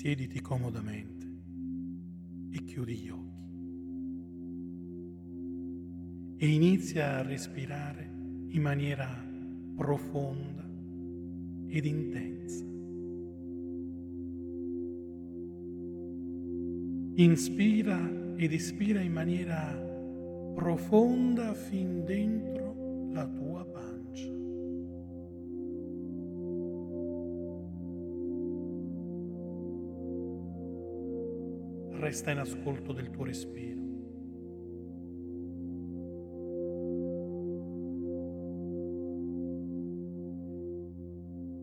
Siediti comodamente e chiudi gli occhi e inizia a respirare in maniera profonda ed intensa. Inspira ed espira in maniera profonda fin dentro la tua pancia. Resta in ascolto del tuo respiro.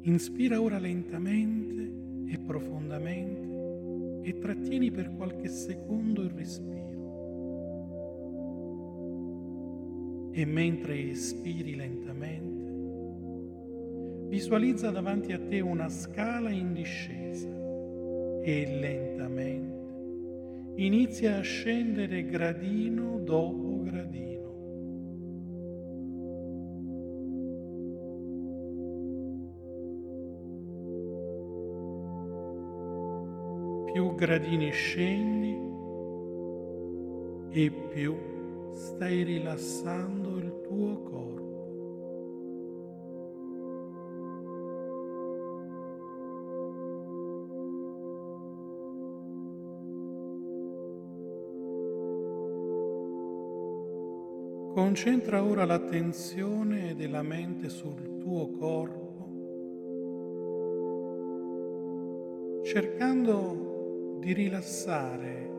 Inspira ora lentamente e profondamente e trattieni per qualche secondo il respiro. E mentre espiri lentamente, visualizza davanti a te una scala in discesa e lentamente inizia a scendere gradino dopo gradino. più gradini scendi e più stai rilassando il tuo corpo. Concentra ora l'attenzione della mente sul tuo corpo, cercando di rilassare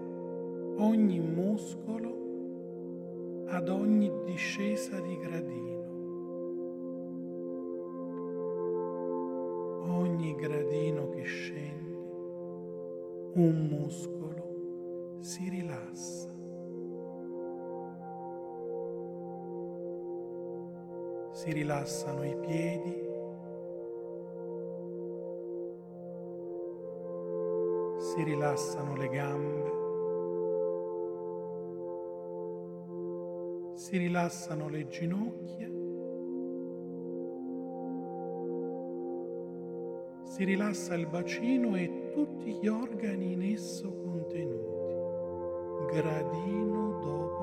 ogni muscolo ad ogni discesa di gradino. Ogni gradino che scendi, un muscolo Si rilassano i piedi, si rilassano le gambe, si rilassano le ginocchia, si rilassa il bacino e tutti gli organi in esso contenuti, gradino dopo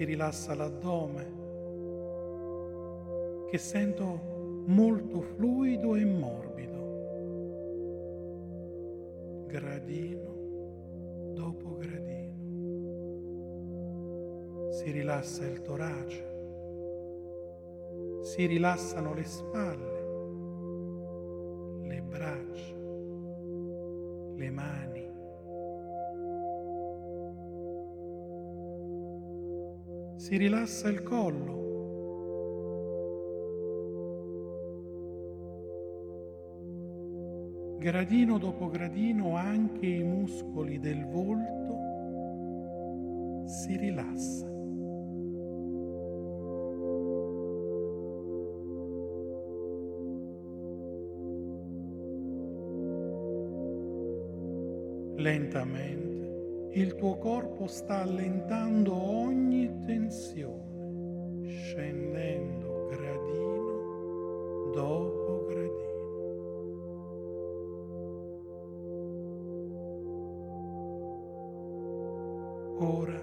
Si rilassa l'addome che sento molto fluido e morbido, gradino dopo gradino. Si rilassa il torace, si rilassano le spalle, Si rilassa il collo, Gradino dopo gradino anche i muscoli del volto si rilassano. Lentamente il tuo corpo sta allentando ogni tensione, scendendo gradino dopo Ora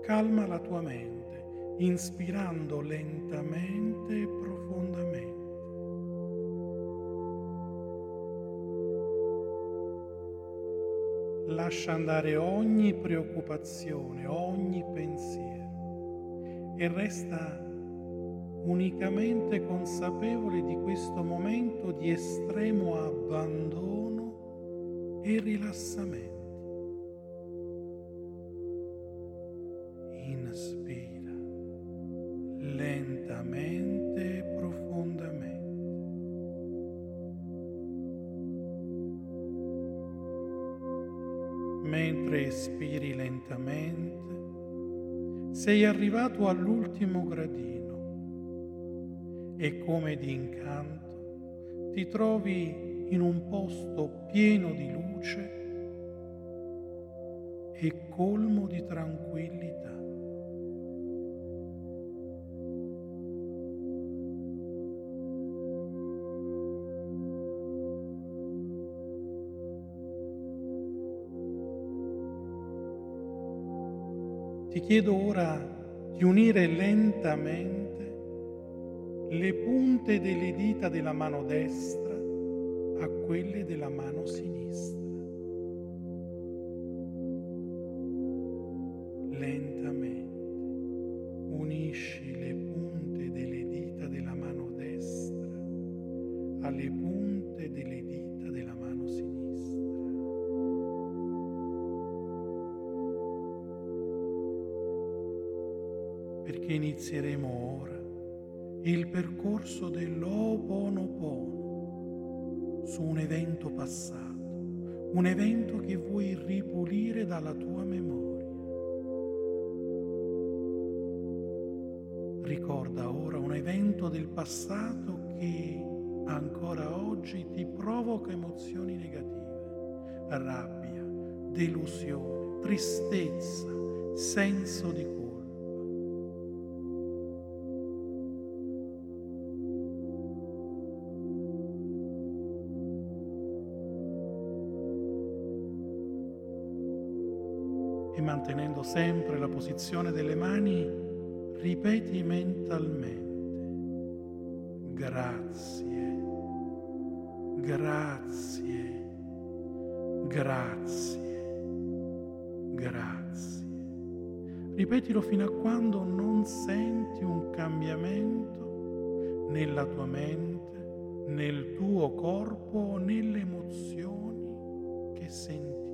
calma la tua mente, inspirando lentamente e profondamente. Lascia andare ogni preoccupazione, ogni pensiero e resta unicamente consapevole di questo momento di estremo abbandono e rilassamento. arrivato all'ultimo gradino e come di incanto ti trovi in un posto pieno di luce e colmo di tranquillità. Ti chiedo ora di unire lentamente le punte delle dita della mano destra a quelle della mano sinistra. Rabbia, delusione, tristezza, senso di colpa. E mantenendo sempre la posizione delle mani, ripeti mentalmente, grazie, grazie, grazie, grazie. Ripetilo fino a quando non senti un cambiamento nella tua mente, nel tuo corpo, nelle emozioni che sentivi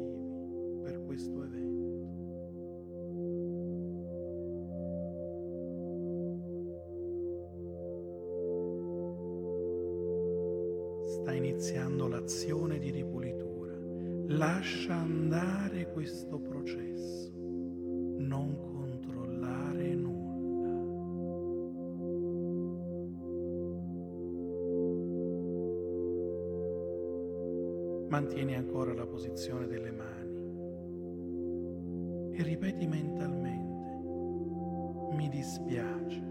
Mantieni ancora la posizione delle mani e ripeti mentalmente, mi dispiace,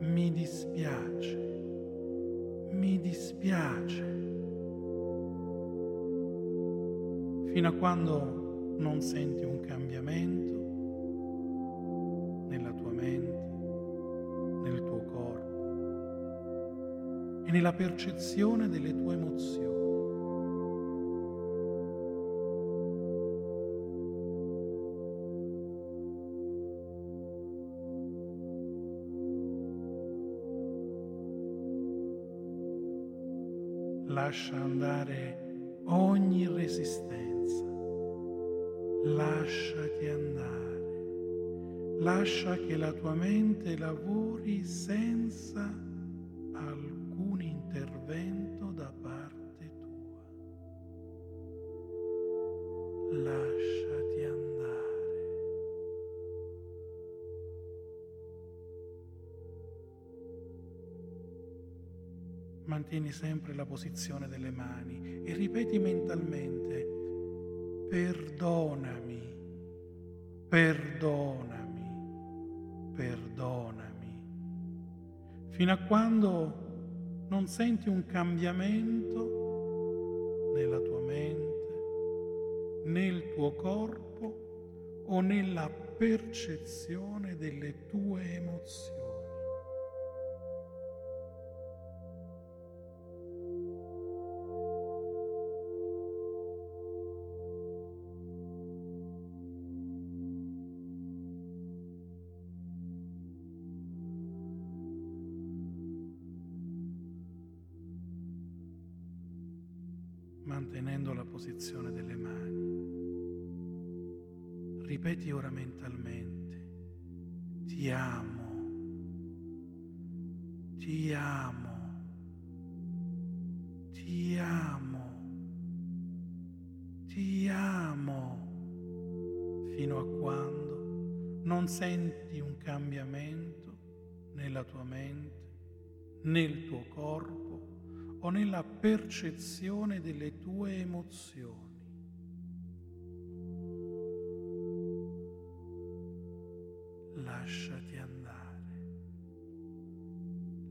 mi dispiace mi dispiace, fino a quando non senti un cambiamento nella tua mente, nel tuo corpo e nella percezione delle tue emozioni. Lascia andare ogni resistenza, lasciati andare, lascia che la tua mente lavori senza Mantieni sempre la posizione delle mani e ripeti mentalmente, perdonami, perdonami, perdonami, fino a quando non senti un cambiamento nella tua mente, nel tuo corpo o nella percezione delle tue emozioni. Percezione delle tue emozioni. Lasciati andare,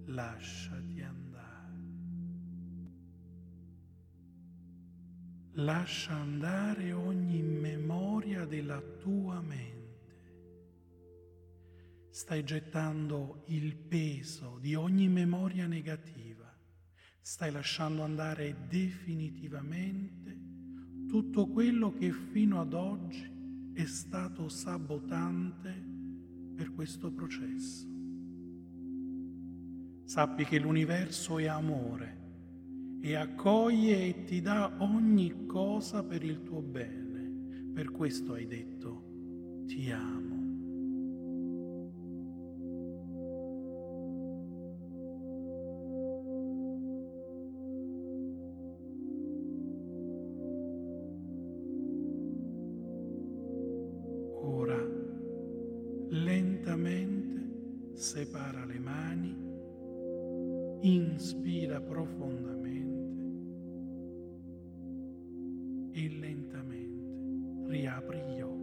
lasciati andare. Lascia andare ogni memoria della tua mente. stai gettando il peso di ogni memoria negativa, stai lasciando andare definitivamente tutto quello che fino ad oggi è stato sabotante per questo processo. Sappi che l'universo è amore e accoglie e ti dà ogni cosa per il tuo bene. Per questo hai detto ti amo. E lentamente riapri gli occhi.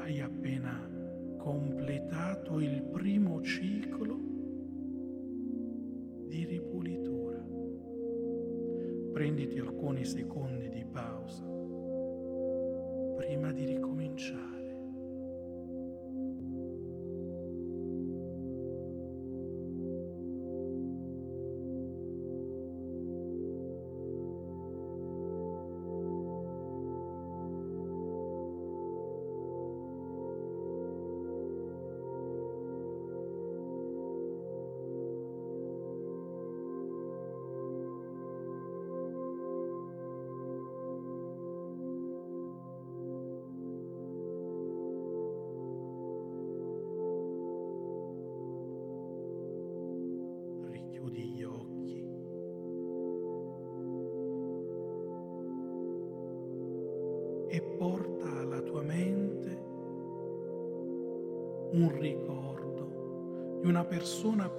Hai appena completato il primo ciclo di ripulitura. Prenditi alcuni secondi di pausa prima di ricominciare.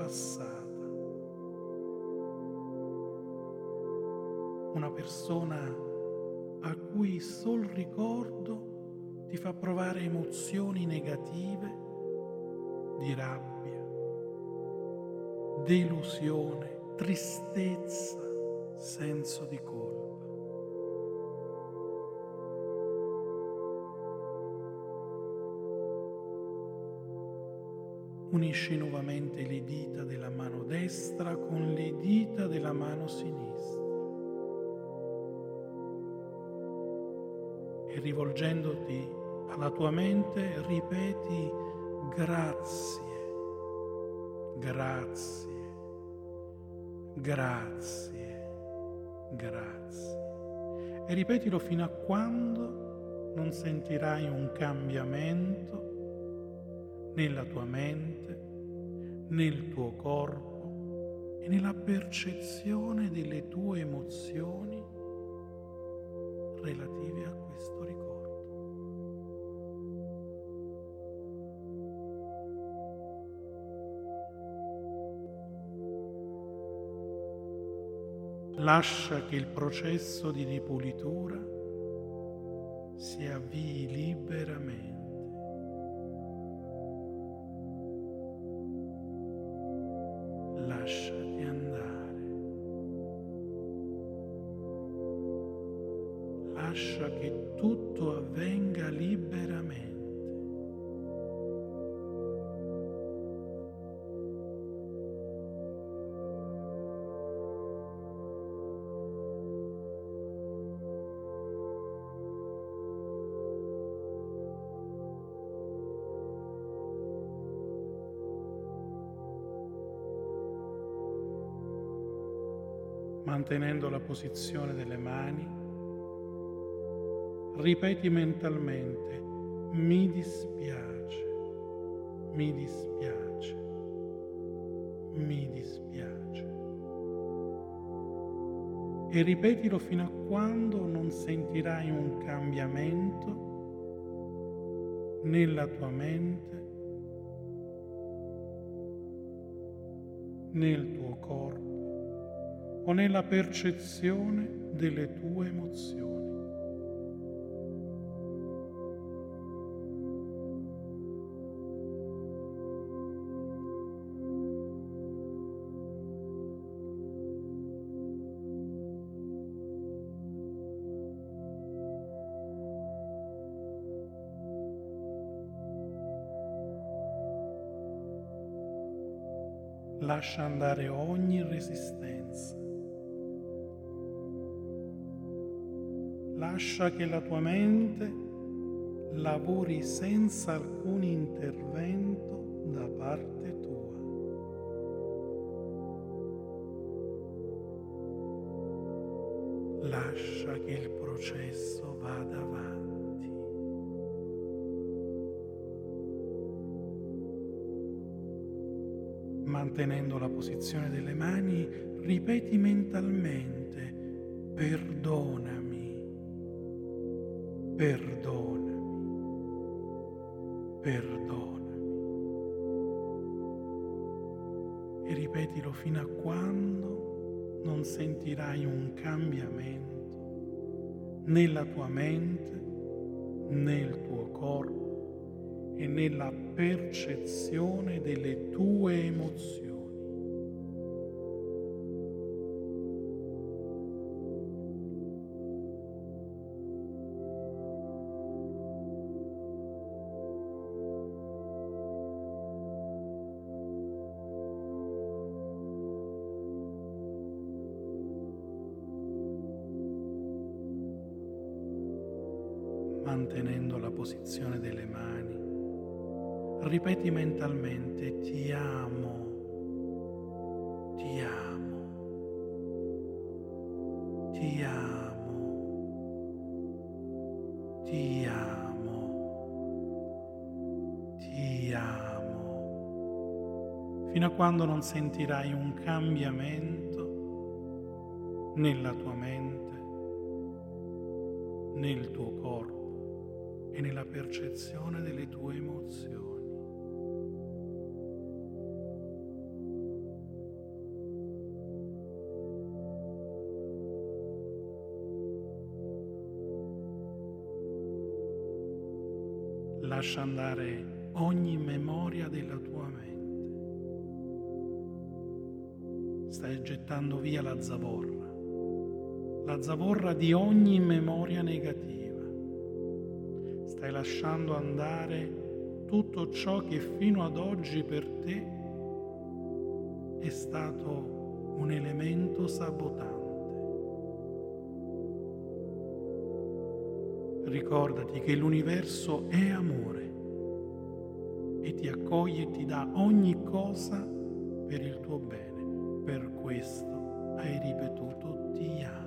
Passata, una persona a cui sol ricordo ti fa provare emozioni negative di rabbia, delusione, tristezza, senso di colpa. Unisci nuovamente le dita della mano destra con le dita della mano sinistra e rivolgendoti alla tua mente ripeti grazie, grazie, grazie, grazie. E ripetilo fino a quando non sentirai un cambiamento nella tua mente, nel tuo corpo e nella percezione delle tue emozioni relative a questo ricordo. Lascia che il processo di ripulitura si avvii liberamente. Mantenendo la posizione delle mani, ripeti mentalmente, mi dispiace, mi dispiace, mi dispiace. E ripetilo fino a quando non sentirai un cambiamento nella tua mente, nel tuo corpo o nella percezione delle tue emozioni. lascia andare ogni resistenza. Lascia che la tua mente lavori senza alcun intervento da parte tua. Lascia che il processo vada avanti. Mantenendo la posizione delle mani, ripeti mentalmente, perdonami, perdonami, perdonami. E ripetilo fino a quando non sentirai un cambiamento nella tua mente, nel tuo corpo e nella percezione delle tue emozioni. Quando non sentirai un cambiamento nella tua mente, nel tuo corpo e nella percezione delle tue emozioni. lascia andare ogni memoria della tua mente. Stai gettando via la zavorra, la zavorra di ogni memoria negativa. Stai lasciando andare tutto ciò che fino ad oggi per te è stato un elemento sabotante. Ricordati che l'universo è amore e ti accoglie e ti dà ogni cosa per il tuo bene. Per questo hai ripetuto ti amo.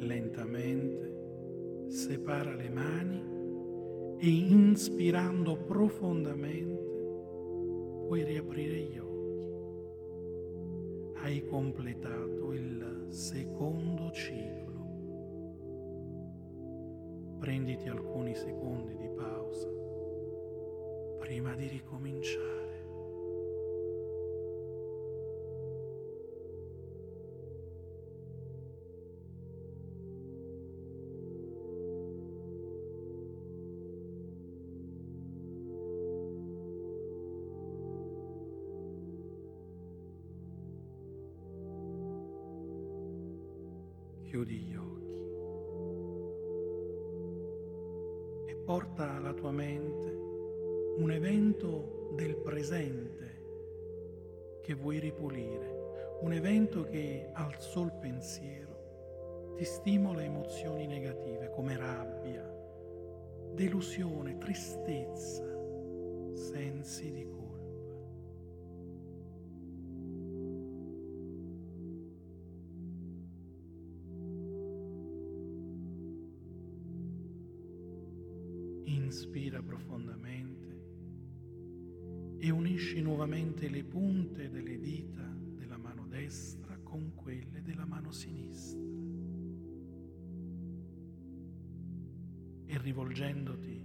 lentamente separa le mani e inspirando profondamente puoi riaprire gli occhi. Hai completato il secondo ciclo. Prenditi alcuni secondi di pausa prima di ricominciare. Unisci nuovamente le punte delle dita della mano destra con quelle della mano sinistra. E rivolgendoti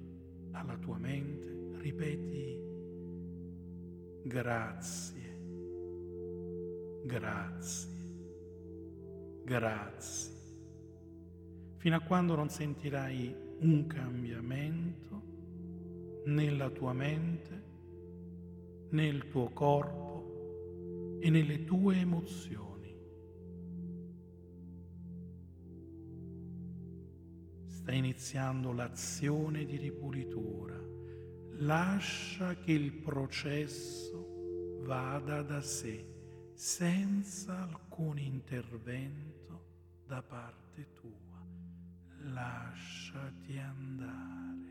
alla tua mente, ripeti grazie, grazie, grazie, fino a quando non sentirai un cambiamento nella tua mente, nel tuo corpo e nelle tue emozioni. Sta iniziando l'azione di ripulitura. Lascia che il processo vada da sé senza alcun intervento da parte tua. Lasciati andare.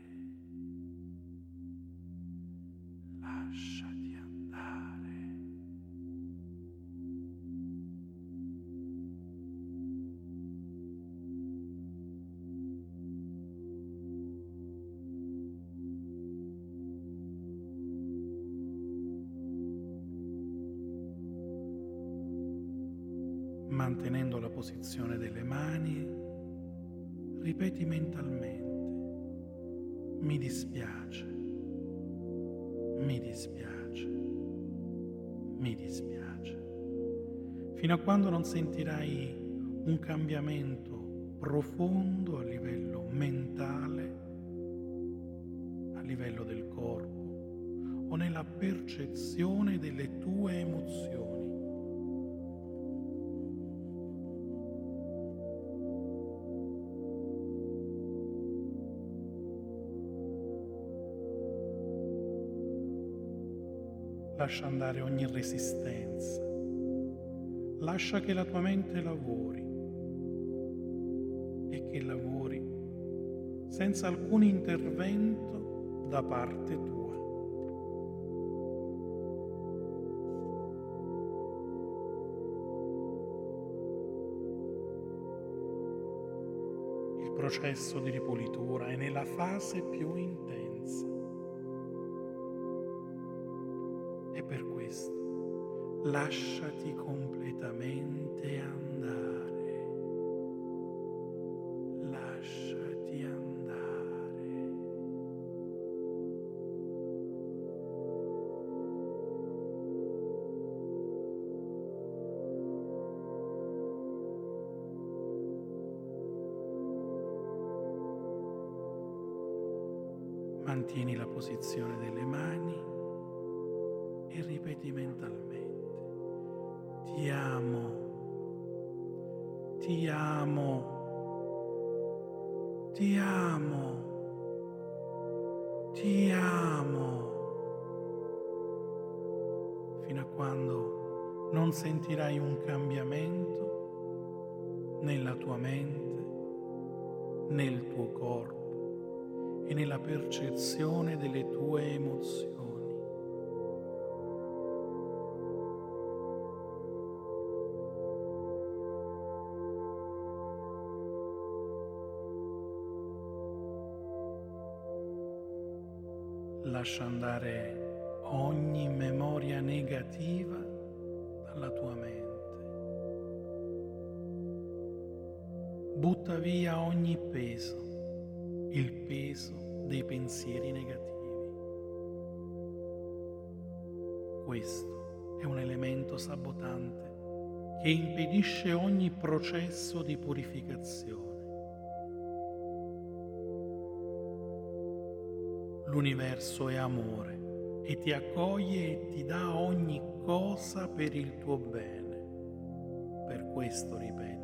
Lasciati mantenendo la posizione delle mani, ripeti mentalmente, mi dispiace, mi dispiace, mi dispiace, fino a quando non sentirai un cambiamento profondo a livello mentale, a livello del corpo o nella percezione delle tue emozioni. Lascia andare ogni resistenza, lascia che la tua mente lavori e che lavori senza alcun intervento da parte tua. Il processo di ripulitura è nella fase più intensa. Per questo lasciati completamente andare. Sentirai un cambiamento nella tua mente, nel tuo corpo e nella percezione delle tue emozioni. lascia andare ogni memoria negativa dalla tua mente. Butta via ogni peso, il peso dei pensieri negativi. Questo è un elemento sabotante che impedisce ogni processo di purificazione. L'universo è amore e ti accoglie e ti dà ogni cosa per il tuo bene. Per questo ripeti,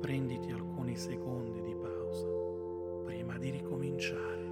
Prenditi alcuni secondi di pausa prima di ricominciare.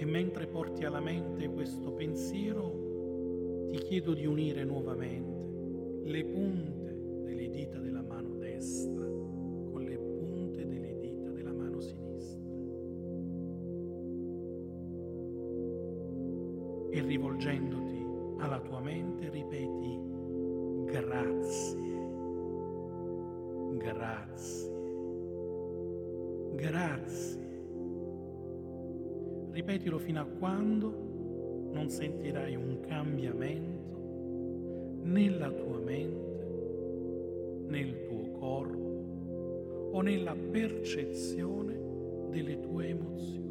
E mentre porti alla mente questo pensiero, ti chiedo di unire nuovamente le punte delle dita della mano destra con le punte delle dita della mano sinistra. E rivolgendoti alla tua mente ripeti grazie, grazie, grazie. Ripetilo fino a quando non sentirai un cambiamento nella tua mente, nel tuo corpo o nella percezione delle tue emozioni.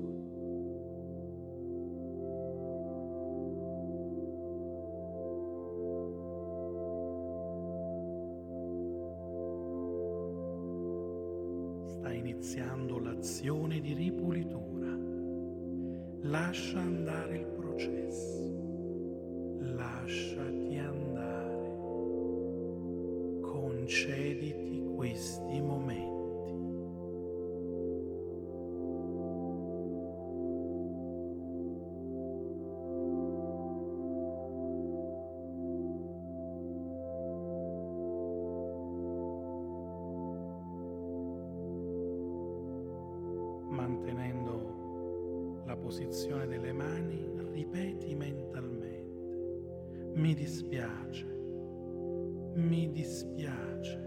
Posizione delle mani, ripeti mentalmente, mi dispiace, mi dispiace,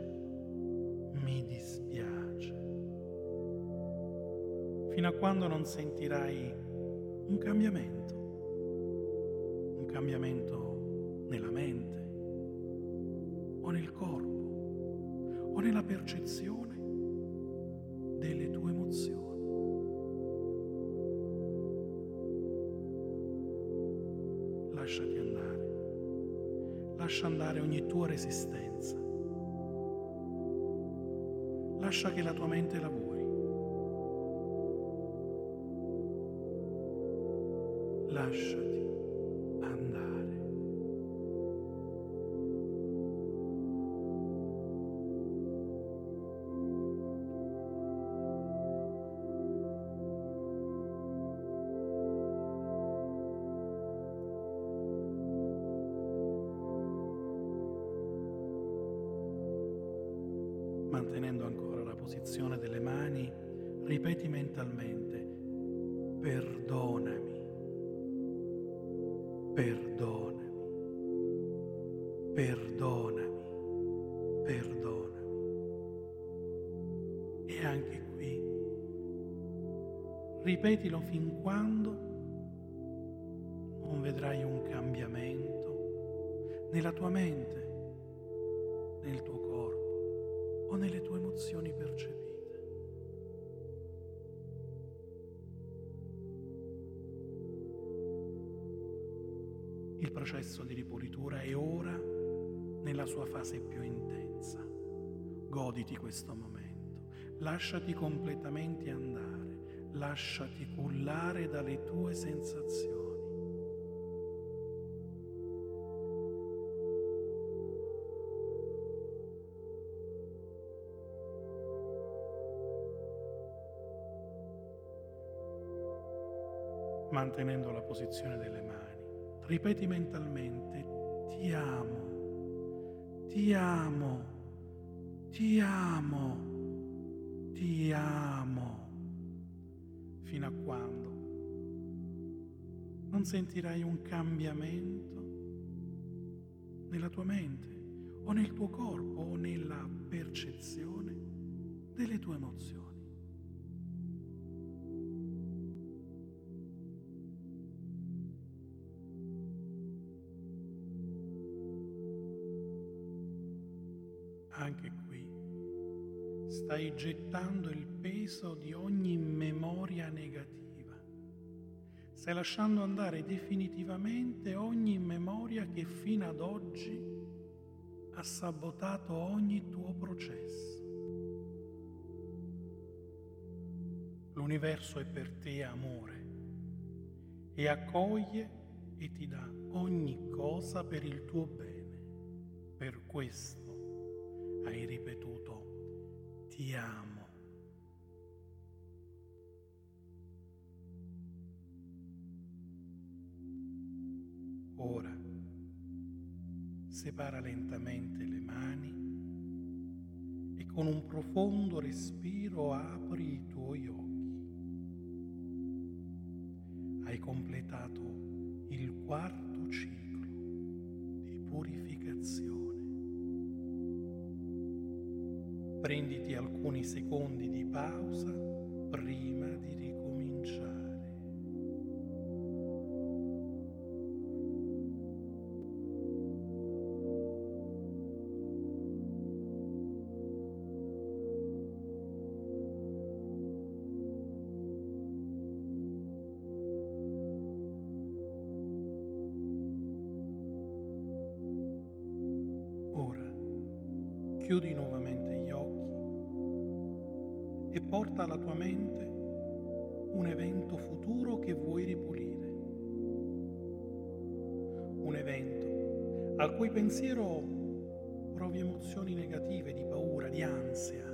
mi dispiace, fino a quando non sentirai un cambiamento, un cambiamento nella mente o nel corpo o nella percezione Lascia andare ogni tua resistenza. Lascia che la tua mente lavori. Lasciati mantenendo ancora la posizione delle mani, ripeti mentalmente, perdonami, perdonami, perdonami, perdonami. E anche qui, ripetilo fin quando non vedrai un cambiamento nella tua mente, processo di ripulitura è ora nella sua fase più intensa. Goditi questo momento, lasciati completamente andare, lasciati cullare dalle tue sensazioni. mantenendo la posizione delle mani. Ripeti mentalmente, ti amo, ti amo, ti amo, ti amo, fino a quando non sentirai un cambiamento nella tua mente o nel tuo corpo o nella percezione delle tue emozioni. Stai gettando il peso di ogni memoria negativa Stai lasciando andare definitivamente ogni memoria che fino ad oggi ha sabotato ogni tuo processo. L'universo è per te amore e accoglie e ti dà ogni cosa per il tuo bene. Per questo hai ripetuto ti amo. Ora separa lentamente le mani e con un profondo respiro apri i tuoi occhi. Hai completato il quarto ciclo di purificazione. Prenditi alcuni secondi di pausa prima di cui pensiero provi emozioni negative, di paura, di ansia.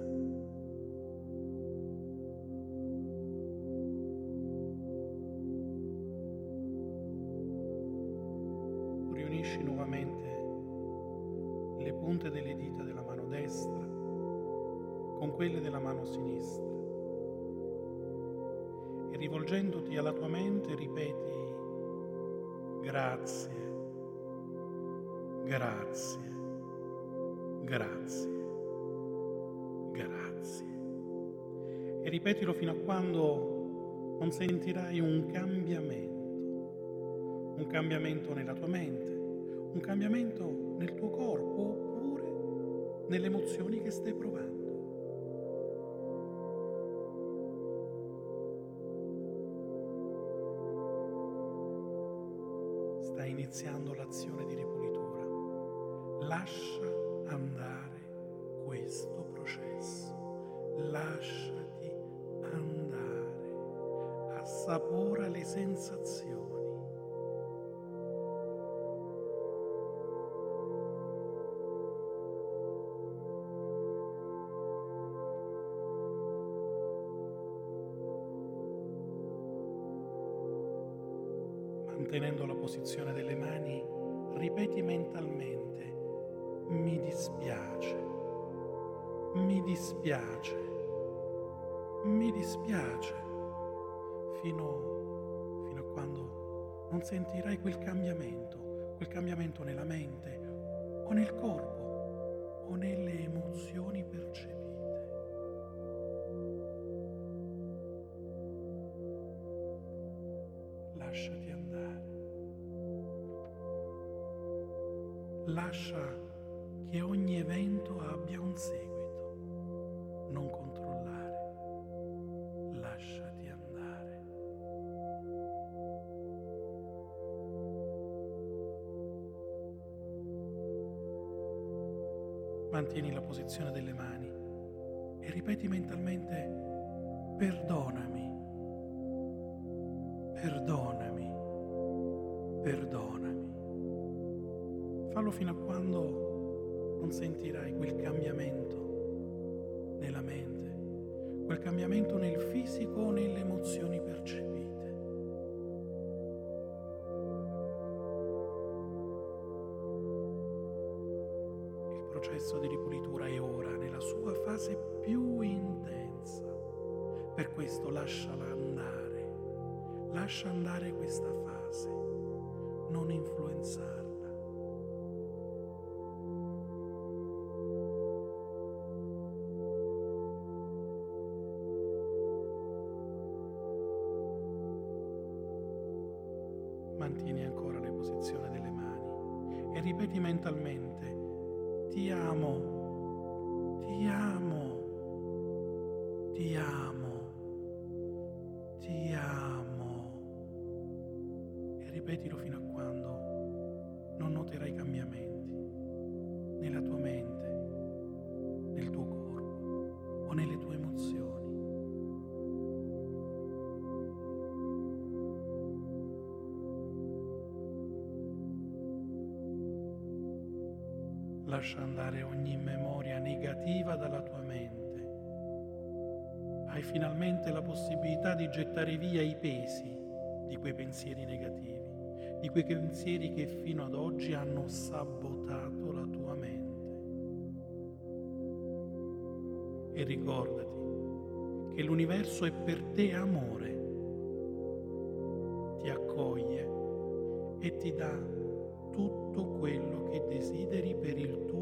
Riunisci nuovamente le punte delle dita della mano destra con quelle della mano sinistra e rivolgendoti alla tua mente ripeti grazie, grazie, grazie, grazie. E ripetilo fino a quando non sentirai un cambiamento, un cambiamento nella tua mente, un cambiamento nel tuo corpo nelle emozioni che stai provando. Stai iniziando l'azione di ripulitura. Lascia andare questo processo. Lasciati andare. Assapora le sensazioni. mantenendo la posizione delle mani, ripeti mentalmente, mi dispiace, mi dispiace, mi dispiace, fino, fino a quando non sentirai quel cambiamento, quel cambiamento nella mente o nel corpo posizione delle mani e ripeti mentalmente perdonami perdonami, perdonami. Fallo fino a quando non sentirai quel cambiamento nella mente, quel cambiamento nel fisico o nelle emozioni percepite. Processo di ripulitura fase più intensa. Per questo lasciala andare Lascia andare questa fase, non influenzarla. Mantieni ancora le posizioni delle mani e ripeti mentalmente, ti amo, Lascia andare ogni memoria negativa dalla tua mente. Hai finalmente la possibilità di gettare via i pesi di quei pensieri negativi, di quei pensieri che fino ad oggi hanno sabotato la tua mente. E ricordati che l'universo è per te amore, ti accoglie e ti dà tutto quello che desideri per il tuo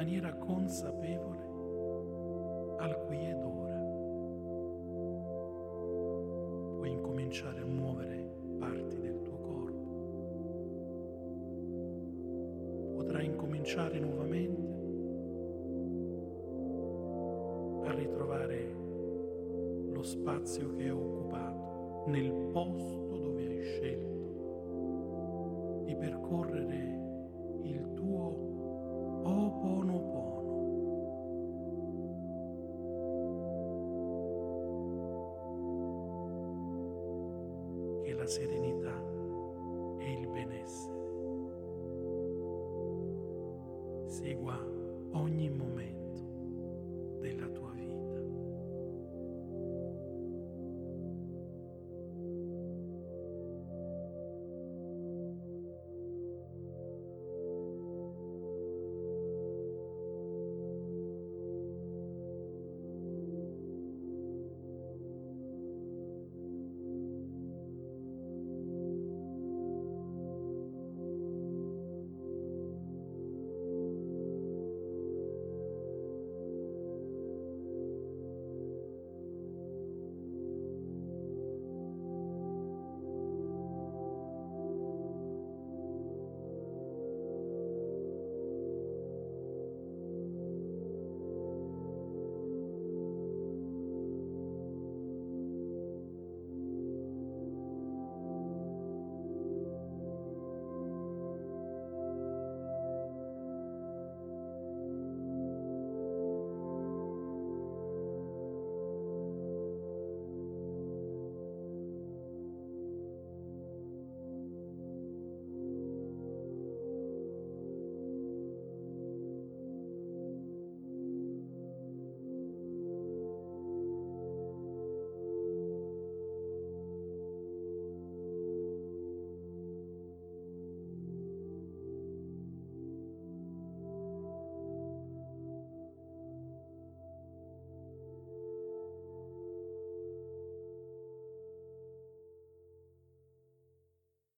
maniera consapevole al qui ed ora. Puoi incominciare a muovere parti del tuo corpo. Potrai incominciare nuovamente a ritrovare lo spazio che hai occupato nel posto dove hai scelto di percorrere Che